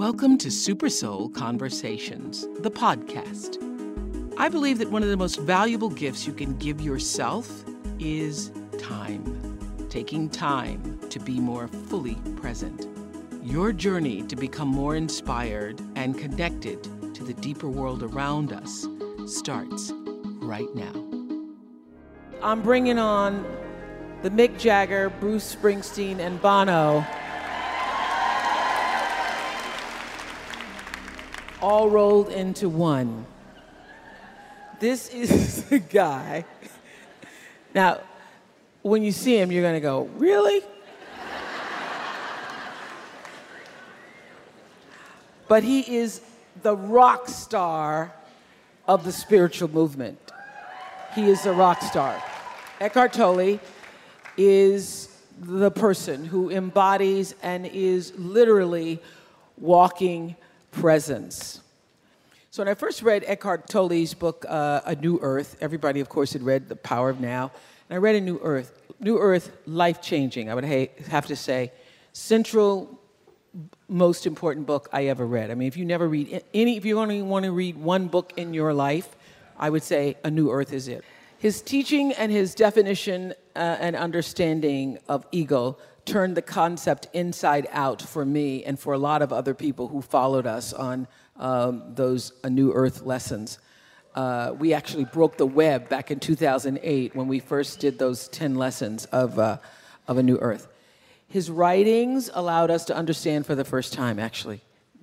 Welcome to Super Soul Conversations, the podcast. I believe that one of the most valuable gifts you can give yourself is time. Taking time to be more fully present. Your journey to become more inspired and connected to the deeper world around us starts right now. I'm bringing on the Mick Jagger, Bruce Springsteen, and Bono. All rolled into one. This is the guy. Now, when you see him, you're going to go, Really? but he is the rock star of the spiritual movement. He is a rock star. Eckhart Tolle is the person who embodies and is literally walking presence. So when I first read Eckhart Tolle's book, uh, A New Earth, everybody, of course, had read The Power of Now, and I read A New Earth. New Earth, life changing, I would ha- have to say. Central most important book I ever read. I mean, if you never read any, if you only want to read one book in your life, I would say A New Earth is it. His teaching and his definition uh, and understanding of ego turned the concept inside out for me and for a lot of other people who followed us on um, those A New Earth lessons. Uh, we actually broke the web back in 2008 when we first did those 10 lessons of, uh, of A New Earth. His writings allowed us to understand for the first time, actually.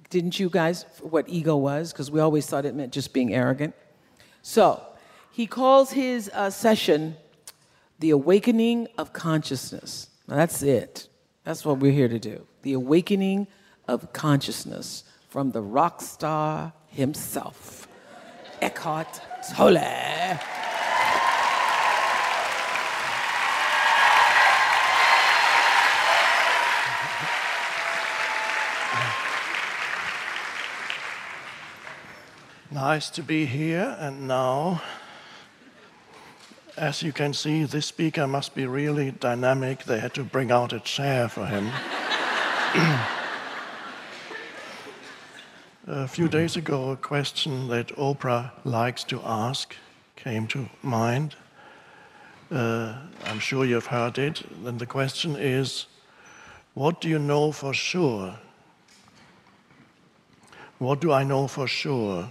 Didn't you guys, what ego was? Because we always thought it meant just being arrogant. So, he calls his uh, session The Awakening of Consciousness. That's it. That's what we're here to do. The Awakening of Consciousness from the rock star himself, Eckhart Tolle. Nice to be here, and now, as you can see, this speaker must be really dynamic. They had to bring out a chair for him. a few days ago, a question that Oprah likes to ask came to mind. Uh, I'm sure you've heard it. And the question is What do you know for sure? What do I know for sure?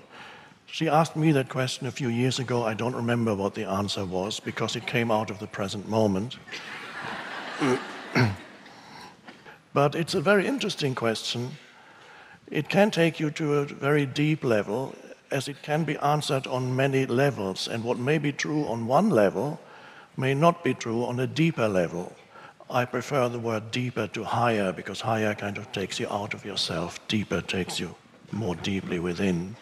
She asked me that question a few years ago. I don't remember what the answer was because it came out of the present moment. but it's a very interesting question. It can take you to a very deep level, as it can be answered on many levels. And what may be true on one level may not be true on a deeper level. I prefer the word deeper to higher because higher kind of takes you out of yourself, deeper takes you more deeply within.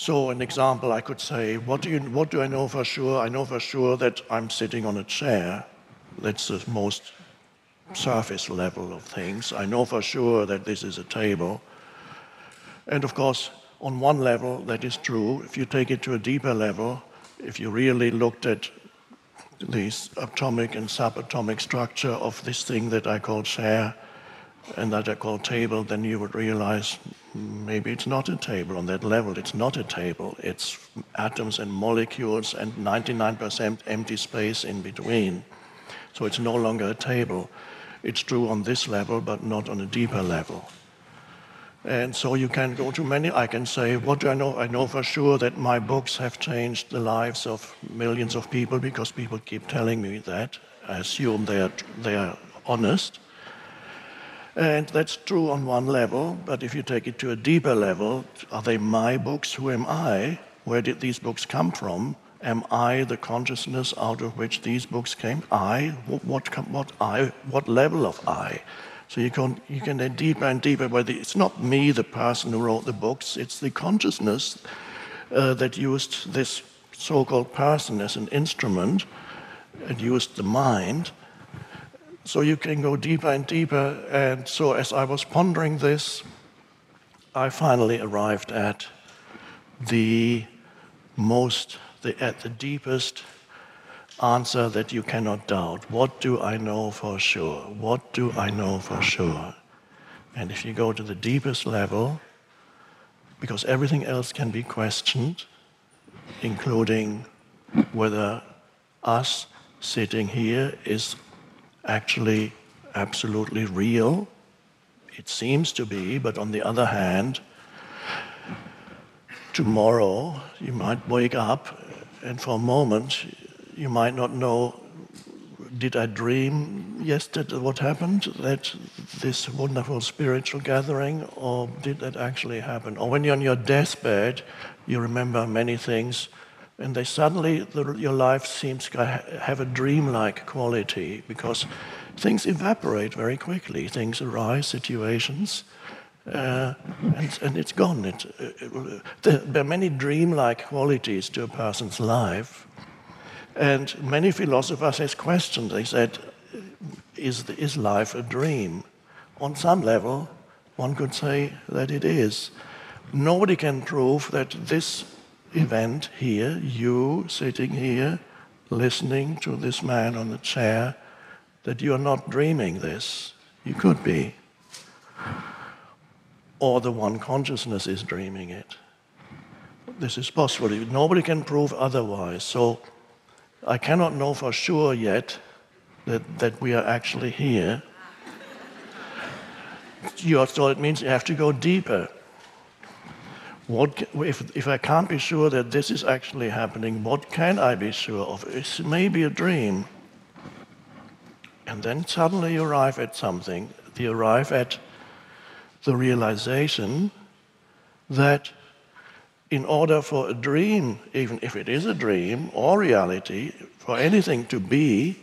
So, an example, I could say, what do, you, what do I know for sure? I know for sure that I'm sitting on a chair. That's the most surface level of things. I know for sure that this is a table. And of course, on one level, that is true. If you take it to a deeper level, if you really looked at this atomic and subatomic structure of this thing that I call chair and that call table, then you would realize maybe it's not a table on that level. It's not a table. It's atoms and molecules and 99% empty space in between. So it's no longer a table. It's true on this level, but not on a deeper level. And so you can go to many. I can say, what do I know? I know for sure that my books have changed the lives of millions of people because people keep telling me that. I assume they're, they're honest. And that's true on one level, but if you take it to a deeper level, are they my books? Who am I? Where did these books come from? Am I the consciousness out of which these books came? I? What, what, what I? What level of I? So you can, you can get deeper and deeper. Whether it's not me, the person who wrote the books, it's the consciousness uh, that used this so-called person as an instrument and used the mind. So you can go deeper and deeper. And so as I was pondering this, I finally arrived at the most, the, at the deepest answer that you cannot doubt. What do I know for sure? What do I know for sure? And if you go to the deepest level, because everything else can be questioned, including whether us sitting here is actually absolutely real. It seems to be, but on the other hand, tomorrow you might wake up and for a moment you might not know did I dream yesterday what happened, that this wonderful spiritual gathering, or did that actually happen? Or when you're on your deathbed, you remember many things, and they suddenly, the, your life seems to have a dreamlike quality because things evaporate very quickly. Things arise, situations, uh, and, and, it's gone. It, it, there are many dreamlike qualities to a person's life and many philosophers have questioned, they said, is, is life a dream? On some level, one could say that it is. Nobody can prove that this event here, you sitting here, listening to this man on the chair, that you are not dreaming this. You could be. Or the one consciousness is dreaming it. This is possible. Nobody can prove otherwise. So I cannot know for sure yet that, that we are actually here. You so it means you have to go deeper. What, if, if I can't be sure that this is actually happening, what can I be sure of? It's maybe a dream. And then suddenly you arrive at something. You arrive at the realization that in order for a dream, even if it is a dream or reality, for anything to be,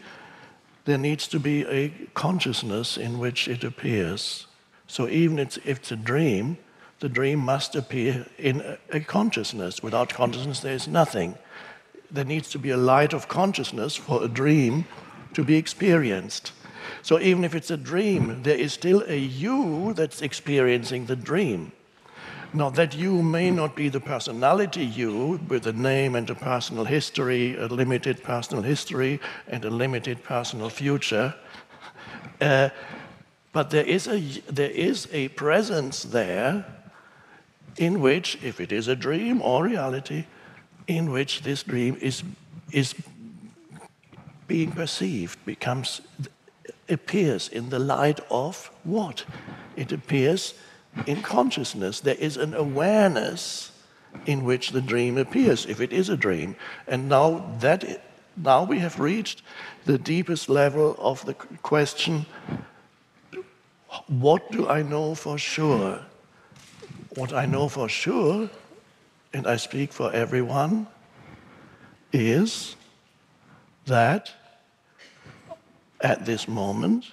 there needs to be a consciousness in which it appears. So even if it's a dream, the dream must appear in a consciousness. Without consciousness, there is nothing. There needs to be a light of consciousness for a dream to be experienced. So even if it's a dream, there is still a you that's experiencing the dream. Now, that you may not be the personality you with a name and a personal history, a limited personal history, and a limited personal future, uh, but there is, a, there is a presence there in which, if it is a dream or reality, in which this dream is, is being perceived, becomes, appears in the light of what? It appears in consciousness, there is an awareness in which the dream appears, if it is a dream. And now that now we have reached the deepest level of the question what do I know for sure? What I know for sure, and I speak for everyone, is that at this moment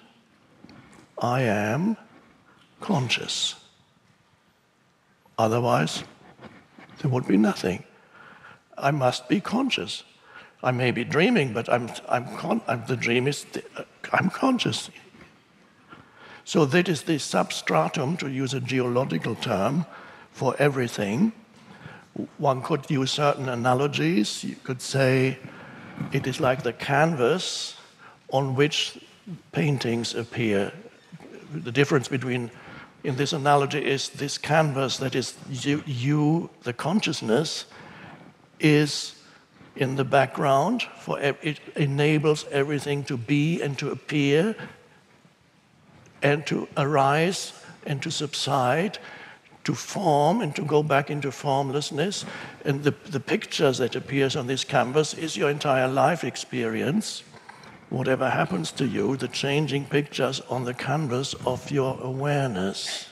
I am conscious. Otherwise, there would be nothing. I must be conscious. I may be dreaming, but I'm, I'm, con- I'm the dream is, I'm conscious. So that is the substratum, to use a geological term, for everything. One could use certain analogies. You could say it is like the canvas on which paintings appear. The difference between in this analogy is this canvas that is you, you, the consciousness, is in the background, for it enables everything to be and to appear and to arise and to subside. to form and to go back into formlessness. And the, the pictures that appears on this canvas is your entire life experience. Whatever happens to you, the changing pictures on the canvas of your awareness.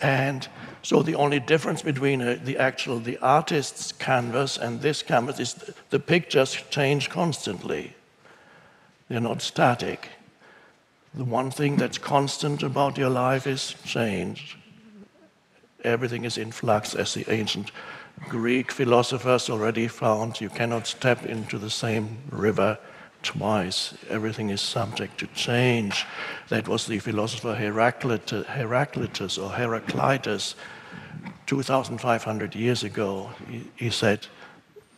And so the only difference between uh, the actual, the artist's canvas and this canvas is the pictures change constantly. They're not static. The one thing that's constant about your life is change. Everything is in flux, as the ancient Greek philosophers already found. You cannot step into the same river twice. Everything is subject to change. That was the philosopher Heraclitus, Heraclitus or Heraclitus 2,500 years ago. He, he said,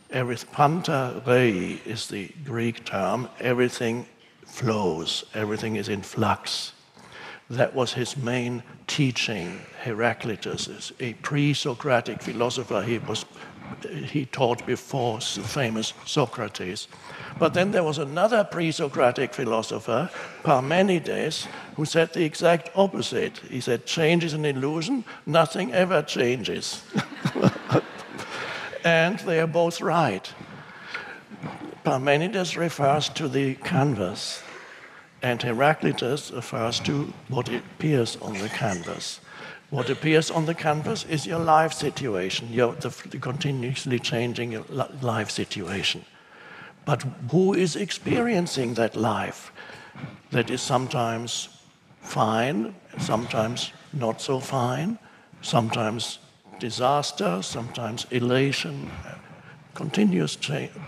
Panta rei is the Greek term. Everything flows, everything is in flux. That was his main teaching. Heraclitus is a pre Socratic philosopher. He, was, he taught before the famous Socrates. But then there was another pre Socratic philosopher, Parmenides, who said the exact opposite. He said, Change is an illusion, nothing ever changes. and they are both right. Parmenides refers to the canvas, and Heraclitus refers to what appears on the canvas. What appears on the canvas is your life situation, your, the, the continuously changing life situation. But who is experiencing that life that is sometimes fine, sometimes not so fine, sometimes disaster, sometimes elation, continuous,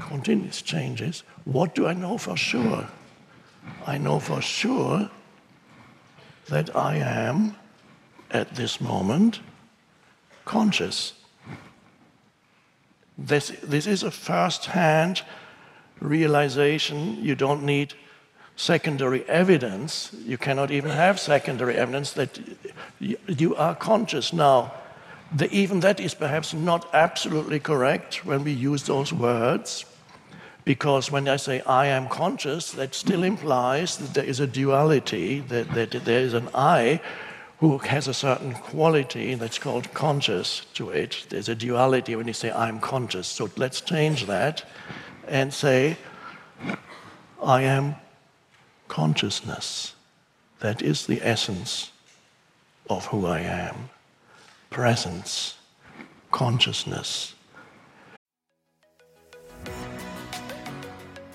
continuous changes? What do I know for sure? I know for sure that I am, at this moment, conscious. This, this is a first hand realization. You don't need secondary evidence. You cannot even have secondary evidence that you are conscious. Now, the, even that is perhaps not absolutely correct when we use those words, because when I say I am conscious, that still implies that there is a duality, that, that there is an I who has a certain quality that's called conscious to it. There's a duality when you say I'm conscious. So let's change that and say, I am consciousness. That is the essence of who I am. Presence, consciousness.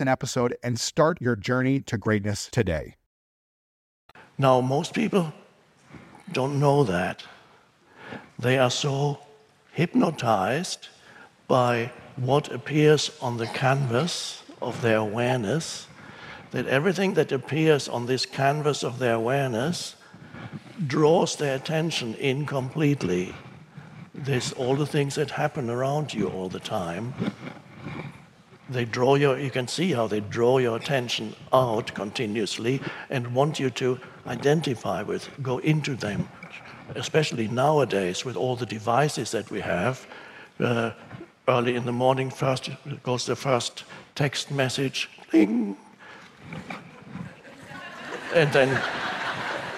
an episode and start your journey to greatness today. Now, most people don't know that. They are so hypnotized by what appears on the canvas of their awareness that everything that appears on this canvas of their awareness draws their attention in completely. There's all the things that happen around you all the time they draw your, you can see how they draw your attention out continuously and want you to identify with, go into them. Especially nowadays with all the devices that we have. Uh, early in the morning, first goes the first text message, ding. And then,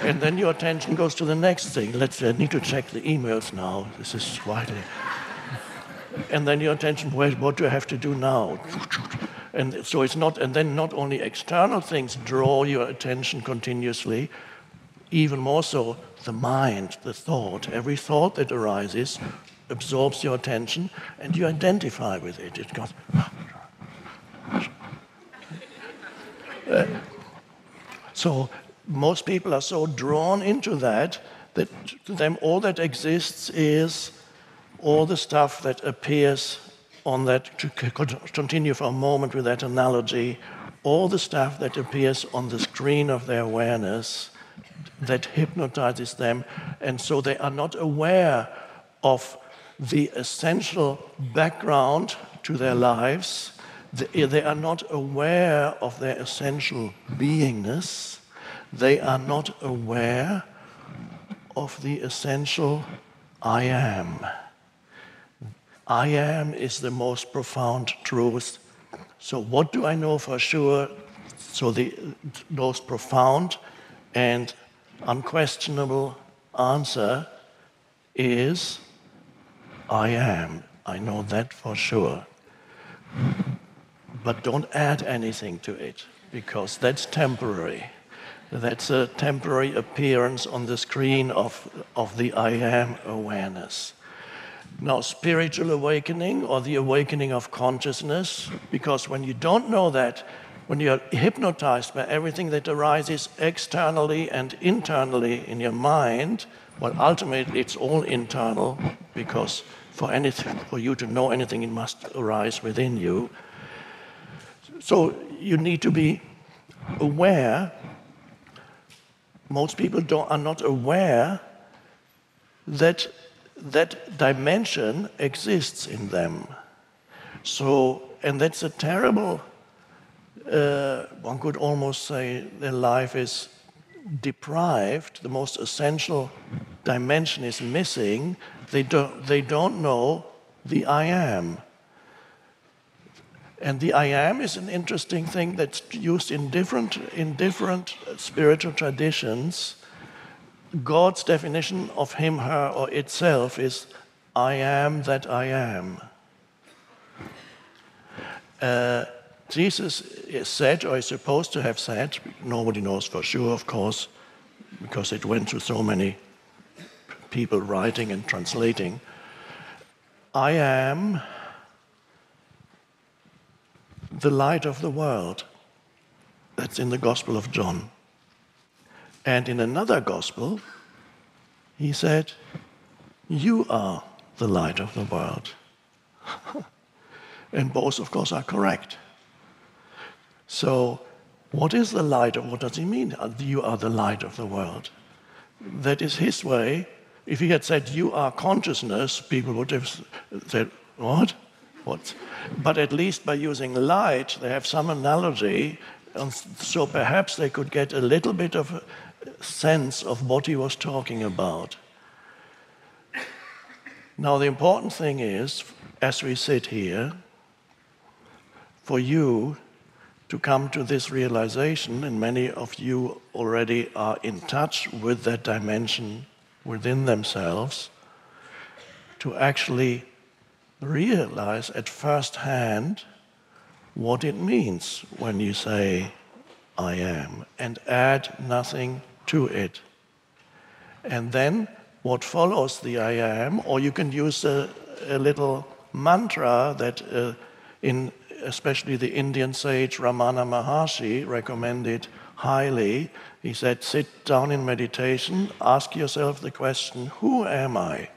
and then your attention goes to the next thing. Let's uh, need to check the emails now. This is widely and then your attention, what do I have to do now? And so it's not, and then not only external things draw your attention continuously, even more so the mind, the thought. Every thought that arises absorbs your attention and you identify with it. It goes. Uh, so most people are so drawn into that that to them all that exists is all the stuff that appears on that, to continue for a moment with that analogy, all the stuff that appears on the screen of their awareness that hypnotizes them, and so they are not aware of the essential background to their lives. They are not aware of their essential beingness. They are not aware of the essential I am. I am is the most profound truth. So, what do I know for sure? So, the most profound and unquestionable answer is I am. I know that for sure. But don't add anything to it because that's temporary. That's a temporary appearance on the screen of, of the I am awareness. Now, spiritual awakening or the awakening of consciousness, because when you don't know that, when you're hypnotized by everything that arises externally and internally in your mind, well, ultimately it's all internal because for anything, for you to know anything, it must arise within you. So you need to be aware most people are not aware that that dimension exists in them. So, and that's a terrible, uh, one could almost say their life is deprived, the most essential dimension is missing. They don't, they don't know the I am. And the I am is an interesting thing that's used in different, in different spiritual traditions. God's definition of him, her, or itself is I am that I am. Uh, Jesus said, or is supposed to have said, nobody knows for sure, of course, because it went through so many people writing and translating. I am the light of the world. That's in the Gospel of John. And in another Gospel, he said, You are the light of the world. and both, of course, are correct. So, what is the light of what does he mean? Uh, you are the light of the world. That is his way. If he had said, You are consciousness, people would have said, What? What? But at least by using light, they have some analogy, and so perhaps they could get a little bit of sense of what he was talking about. Now, the important thing is, as we sit here, for you to come to this realization, and many of you already are in touch with that dimension within themselves, to actually realize at first hand what it means when you say, I am, and add nothing to it. And then what follows the I am, or you can use a, a little mantra that uh, in especially the Indian sage Ramana Maharshi recommended highly. He said, sit down in meditation, ask yourself the question, who am I?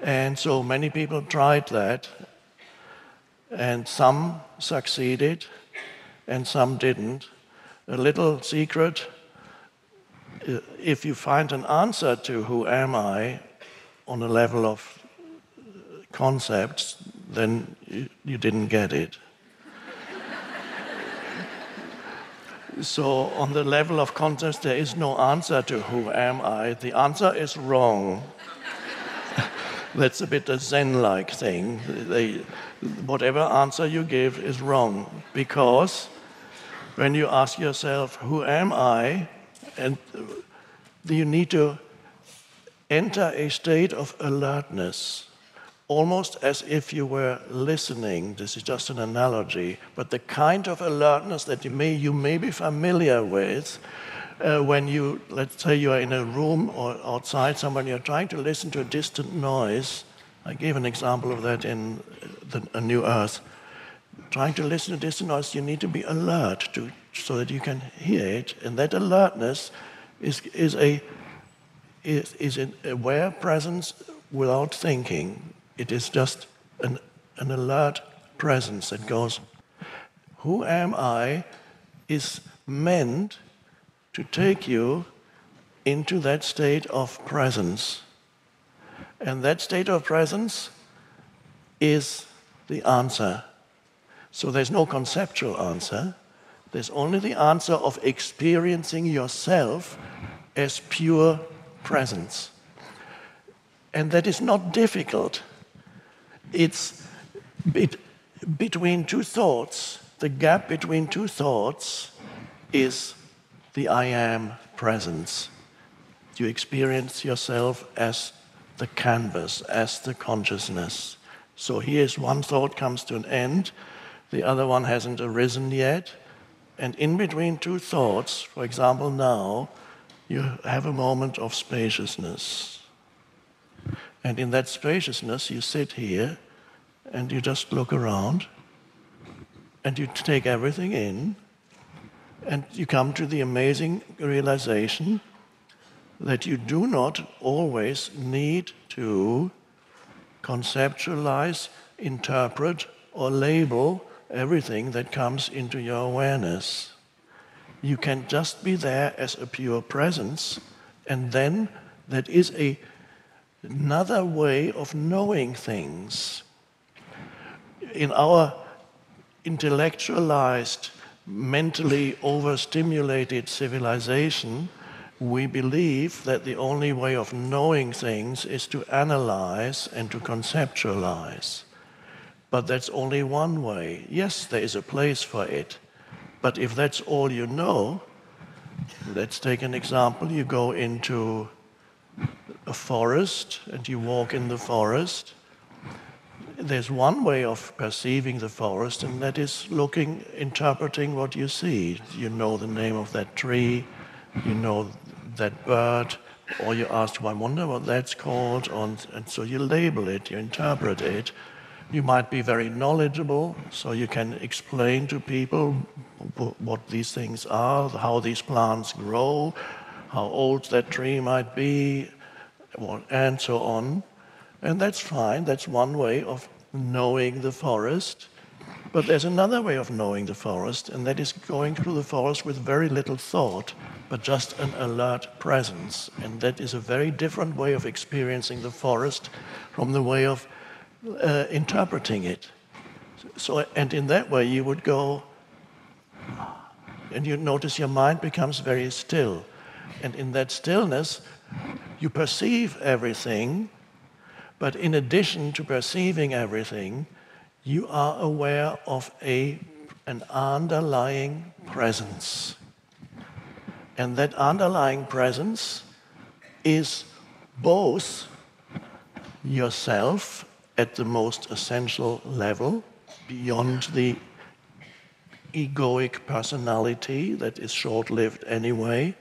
And so many people tried that, and some succeeded, and some didn't. A little secret if you find an answer to who am I on a level of concepts, then you, you didn't get it. so, on the level of concepts, there is no answer to who am I. The answer is wrong. That's a bit a Zen like thing. They, whatever answer you give is wrong because when you ask yourself, Who am I? and you need to enter a state of alertness, almost as if you were listening. This is just an analogy, but the kind of alertness that you may, you may be familiar with uh, when you, let's say, you are in a room or outside somewhere and you're trying to listen to a distant noise. I gave an example of that in the, A New Earth. Trying to listen to distant noise, you need to be alert to, so that you can hear it. And that alertness is, is, a, is, is an aware presence without thinking. It is just an, an alert presence that goes, Who am I? is meant to take you into that state of presence. And that state of presence is the answer. So there's no conceptual answer. There's only the answer of experiencing yourself as pure presence. And that is not difficult. It's between two thoughts. The gap between two thoughts is the I am presence. You experience yourself as the canvas, as the consciousness. So here's one thought comes to an end, the other one hasn't arisen yet. And in between two thoughts, for example, now, you have a moment of spaciousness. And in that spaciousness, you sit here and you just look around and you take everything in and you come to the amazing realization that you do not always need to conceptualize, interpret, or label everything that comes into your awareness. You can just be there as a pure presence, and then that is a, another way of knowing things. In our intellectualized, mentally overstimulated civilization, we believe that the only way of knowing things is to analyze and to conceptualize. But that's only one way. Yes, there is a place for it. But if that's all you know, let's take an example. You go into a forest and you walk in the forest. There's one way of perceiving the forest, and that is looking, interpreting what you see. You know the name of that tree, you know that bird, or you ask, well, I wonder what that's called, and, and so you label it, you interpret it. You might be very knowledgeable, so you can explain to people what these things are, how these plants grow, how old that tree might be, and so on. And that's fine, that's one way of knowing the forest. But there's another way of knowing the forest, and that is going through the forest with very little thought, but just an alert presence. And that is a very different way of experiencing the forest from the way of uh, interpreting it. So, and in that way, you would go, and you notice your mind becomes very still. And in that stillness, you perceive everything, but in addition to perceiving everything, you are aware of a, an underlying presence. And that underlying presence is both yourself at the most essential level, beyond the egoic personality that is short lived anyway.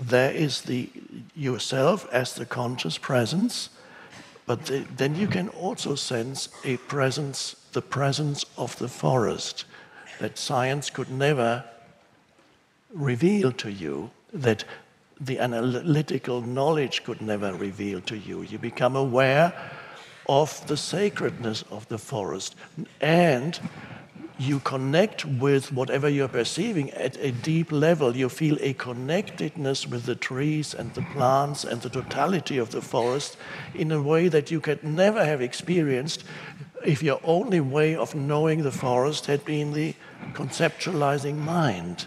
There is the yourself as the conscious presence, but the, then you can also sense a presence, the presence of the forest that science could never reveal to you, that the analytical knowledge could never reveal to you. You become aware of the sacredness of the forest. And you connect with whatever you're perceiving at a deep level. You feel a connectedness with the trees and the plants and the totality of the forest in a way that you could never have experienced if your only way of knowing the forest had been the conceptualizing mind.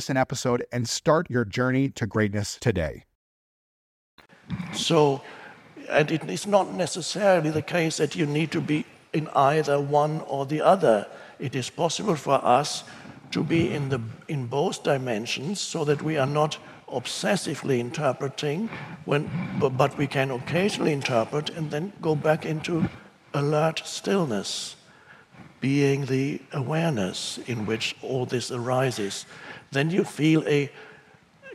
an episode and start your journey to greatness today. So, and it is not necessarily the case that you need to be in either one or the other. It is possible for us to be in, the, in both dimensions so that we are not obsessively interpreting, when, but we can occasionally interpret and then go back into alert stillness. being the awareness in which all this arises, then you feel a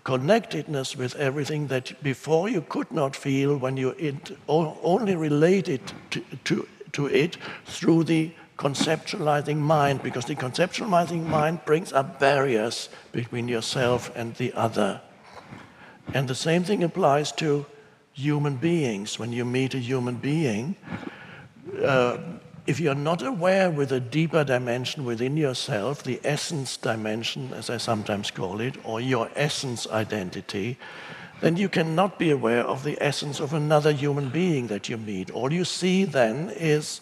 connectedness with everything that before you could not feel when you only related to, to, to it through the conceptualizing mind, because the conceptualizing mind brings up barriers between yourself and the other. And the same thing applies to human beings. When you meet a human being, uh, if you're not aware with a deeper dimension within yourself, the essence dimension, as I sometimes call it, or your essence identity, then you cannot be aware of the essence of another human being that you meet. All you see then is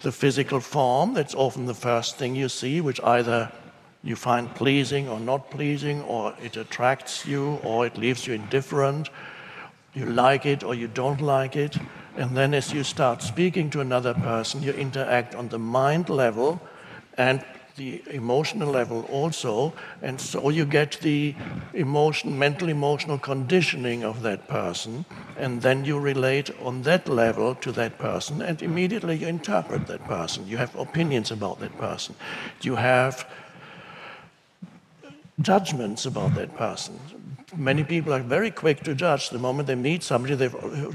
the physical form. That's often the first thing you see, which either you find pleasing or not pleasing, or it attracts you, or it leaves you indifferent. You like it or you don't like it. And then as you start speaking to another person, you interact on the mind level and the emotional level also, and so you get the emotion, mental emotional conditioning of that person, and then you relate on that level to that person, and immediately you interpret that person. You have opinions about that person. You have judgments about that person. Many people are very quick to judge. The moment they meet somebody,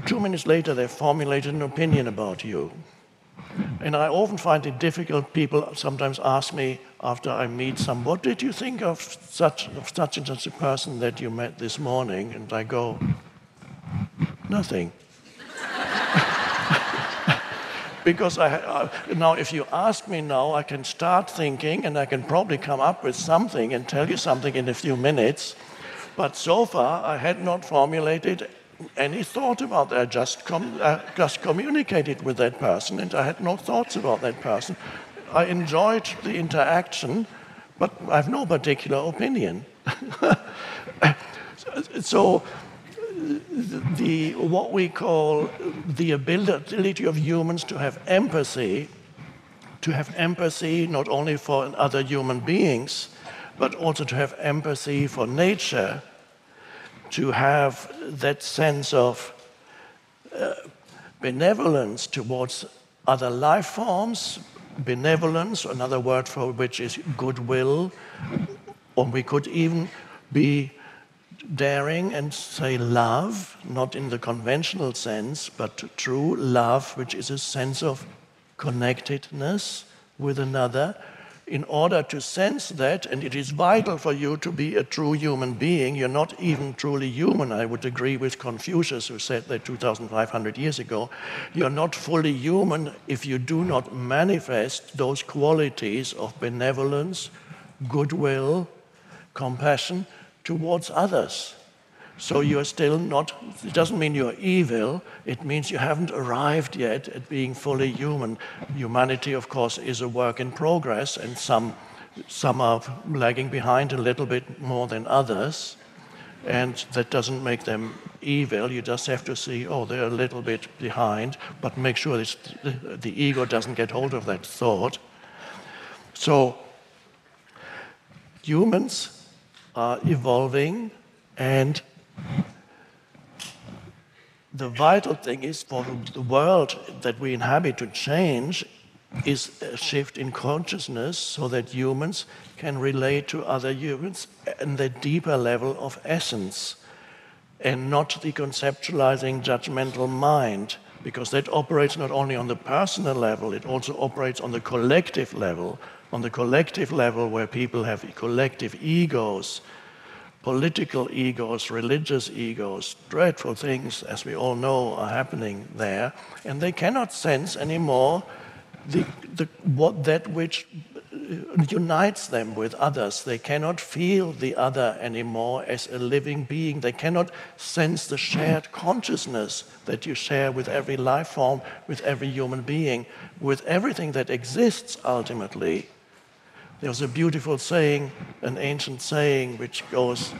two minutes later, they've formulated an opinion about you. And I often find it difficult. People sometimes ask me after I meet some, what did you think of such, of such and such a person that you met this morning? And I go, nothing. because I, uh, now, if you ask me now, I can start thinking and I can probably come up with something and tell you something in a few minutes. But so far, I had not formulated any thought about that. I just, com- uh, just communicated with that person, and I had no thoughts about that person. I enjoyed the interaction, but I have no particular opinion. so, the, what we call the ability of humans to have empathy, to have empathy not only for other human beings, but also to have empathy for nature, to have that sense of uh, benevolence towards other life forms, benevolence, another word for which is goodwill, or we could even be daring and say love, not in the conventional sense, but true love, which is a sense of connectedness with another, in order to sense that, and it is vital for you to be a true human being, you're not even truly human. I would agree with Confucius, who said that 2,500 years ago. You're not fully human if you do not manifest those qualities of benevolence, goodwill, compassion towards others. So you're still not, it doesn't mean you're evil, it means you haven't arrived yet at being fully human. Humanity, of course, is a work in progress, and some, some are lagging behind a little bit more than others. And that doesn't make them evil. You just have to see, oh, they're a little bit behind, but make sure the, the ego doesn't get hold of that thought. So, humans are evolving and the vital thing is for the world that we inhabit to change is a shift in consciousness so that humans can relate to other humans in the deeper level of essence and not the conceptualizing judgmental mind because that operates not only on the personal level it also operates on the collective level on the collective level where people have collective egos political egos, religious egos, dreadful things, as we all know, are happening there, and they cannot sense anymore the, the, what that which uh, unites them with others. They cannot feel the other anymore as a living being. They cannot sense the shared consciousness that you share with every life form, with every human being, with everything that exists ultimately. There's a beautiful saying, an ancient saying, which goes,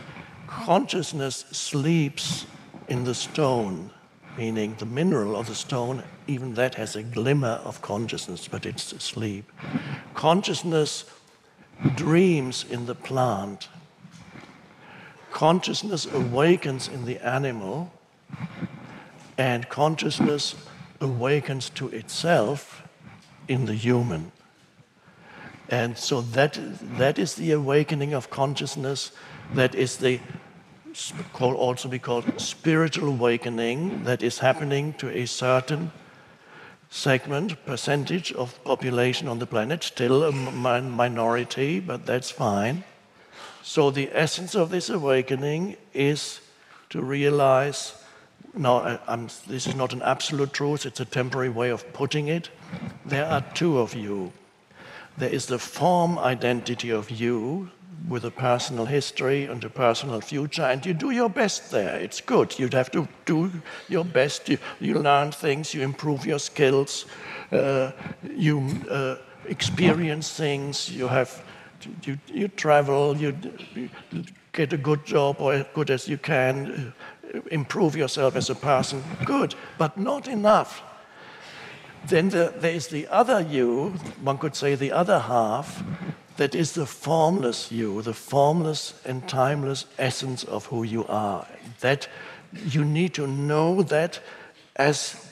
Consciousness sleeps in the stone, meaning the mineral of the stone, even that has a glimmer of consciousness, but it's asleep. Consciousness dreams in the plant. Consciousness awakens in the animal, and consciousness awakens to itself in the human. And so that, that is the awakening of consciousness. That is the call also be called spiritual awakening that is happening to a certain segment, percentage of population on the planet, still a minority, but that's fine. So the essence of this awakening is to realize. Now, this is not an absolute truth, it's a temporary way of putting it. There are two of you. There is the form identity of you, with a personal history and a personal future, and you do your best there. It's good. You have to do your best. You, you learn things, you improve your skills, uh, you uh, experience things, you have. You, you travel, you, you get a good job or as good as you can, uh, improve yourself as a person. Good, but not enough. Then the, there is the other you, one could say the other half, that is the formless you, the formless and timeless essence of who you are. That you need to know that as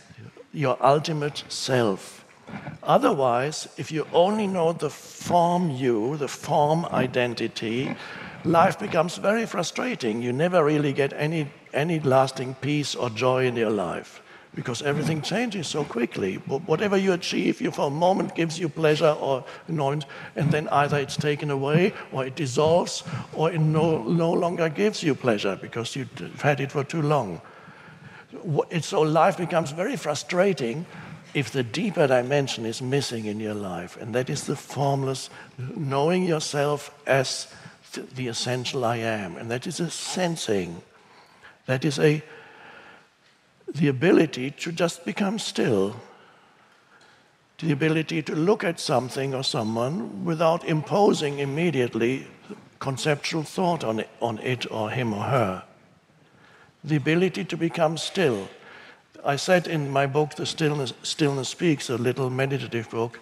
your ultimate self. Otherwise, if you only know the form you, the form identity, life becomes very frustrating. You never really get any, any lasting peace or joy in your life because everything changes so quickly. Whatever you achieve, you for a moment gives you pleasure or annoyance, and then either it's taken away, or it dissolves, or it no, no longer gives you pleasure because you've had it for too long. So life becomes very frustrating if the deeper dimension is missing in your life, and that is the formless knowing yourself as the essential I am, and that is a sensing. That is a the ability to just become still, the ability to look at something or someone without imposing immediately conceptual thought on it, on it or him or her, the ability to become still. I said in my book, The Stillness, Stillness Speaks, a little meditative book,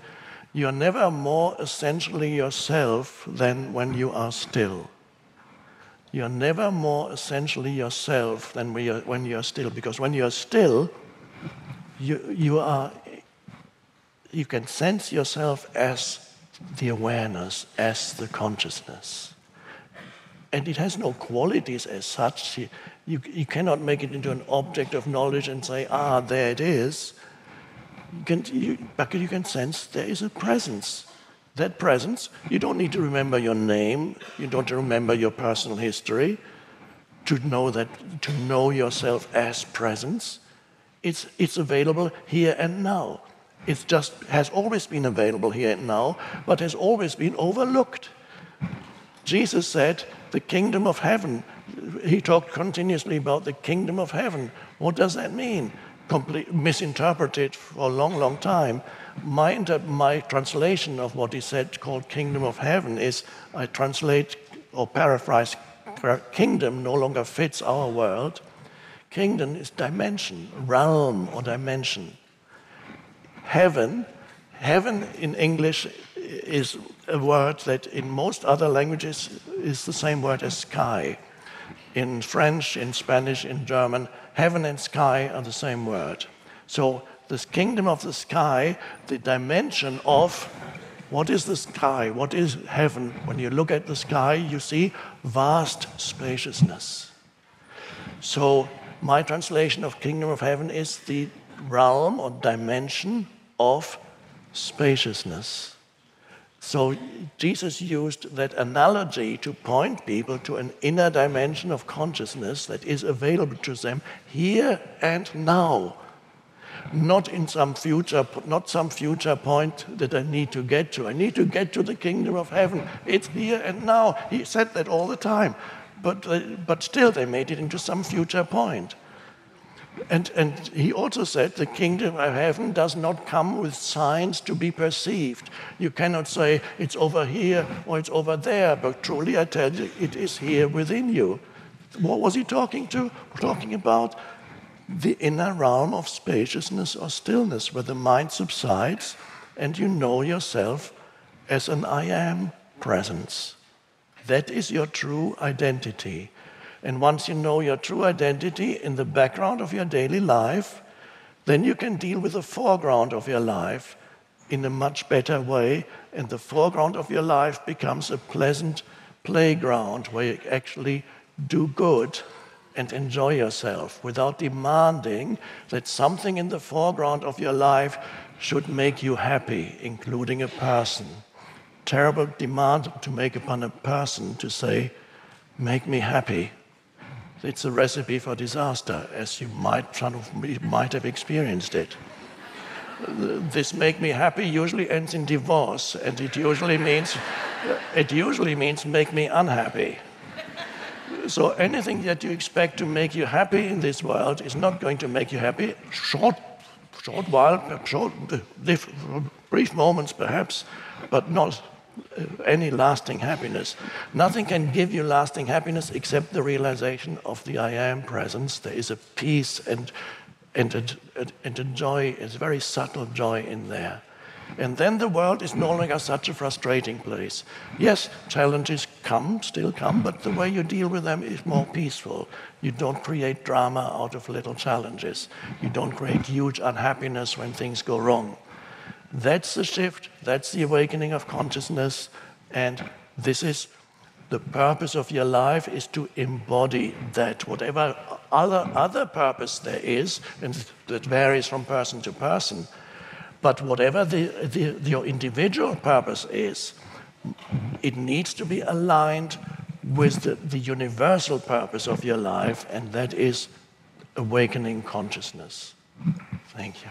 you're never more essentially yourself than when you are still. You're never more essentially yourself than when you're still, because when you're still, you, you, are, you can sense yourself as the awareness, as the consciousness. And it has no qualities as such. You, you, cannot make it into an object of knowledge and say, ah, there it is. You can, you, but you can sense there is a presence that presence. You don't need to remember your name, you don't remember your personal history to know that to know yourself as presence. It's, it's available here and now. It just has always been available here and now, but has always been overlooked. Jesus said, the kingdom of heaven. He talked continuously about the kingdom of heaven. What does that mean? Complete, misinterpreted for a long, long time my, my translation of what he said called kingdom of heaven is I translate or paraphrase kingdom no longer fits our world. Kingdom is dimension, realm or dimension. Heaven, heaven in English is a word that in most other languages is the same word as sky. In French, in Spanish, in German, heaven and sky are the same word. So this kingdom of the sky, the dimension of what is the sky? What is heaven? When you look at the sky, you see vast spaciousness. So, my translation of kingdom of heaven is the realm or dimension of spaciousness. So, Jesus used that analogy to point people to an inner dimension of consciousness that is available to them here and now not in some future, not some future point that I need to get to. I need to get to the kingdom of heaven. It's here and now. He said that all the time. But, uh, but still, they made it into some future point. And, and he also said the kingdom of heaven does not come with signs to be perceived. You cannot say it's over here or it's over there, but truly I tell you, it is here within you. What was he talking to? Talking about the inner realm of spaciousness or stillness, where the mind subsides and you know yourself as an I am presence. That is your true identity. And once you know your true identity in the background of your daily life, then you can deal with the foreground of your life in a much better way, and the foreground of your life becomes a pleasant playground where you actually do good and enjoy yourself without demanding that something in the foreground of your life should make you happy, including a person. Terrible demand to make upon a person to say, Make me happy. It's a recipe for disaster, as you might, might have experienced it. This make me happy usually ends in divorce, and it usually means, it usually means make me unhappy. So anything that you expect to make you happy in this world is not going to make you happy. Short, short while, short, brief moments perhaps, but not any lasting happiness. Nothing can give you lasting happiness except the realization of the I am presence. There is a peace and, and, a, and a joy, a very subtle joy in there. And then the world is no longer such a frustrating place. Yes, challenges come, still come, but the way you deal with them is more peaceful. You don't create drama out of little challenges. You don't create huge unhappiness when things go wrong. That's the shift, that's the awakening of consciousness, and this is the purpose of your life is to embody that, whatever other, other purpose there is, and that varies from person to person. But whatever the, the, your individual purpose is, it needs to be aligned with the, the universal purpose of your life, and that is awakening consciousness. Thank you.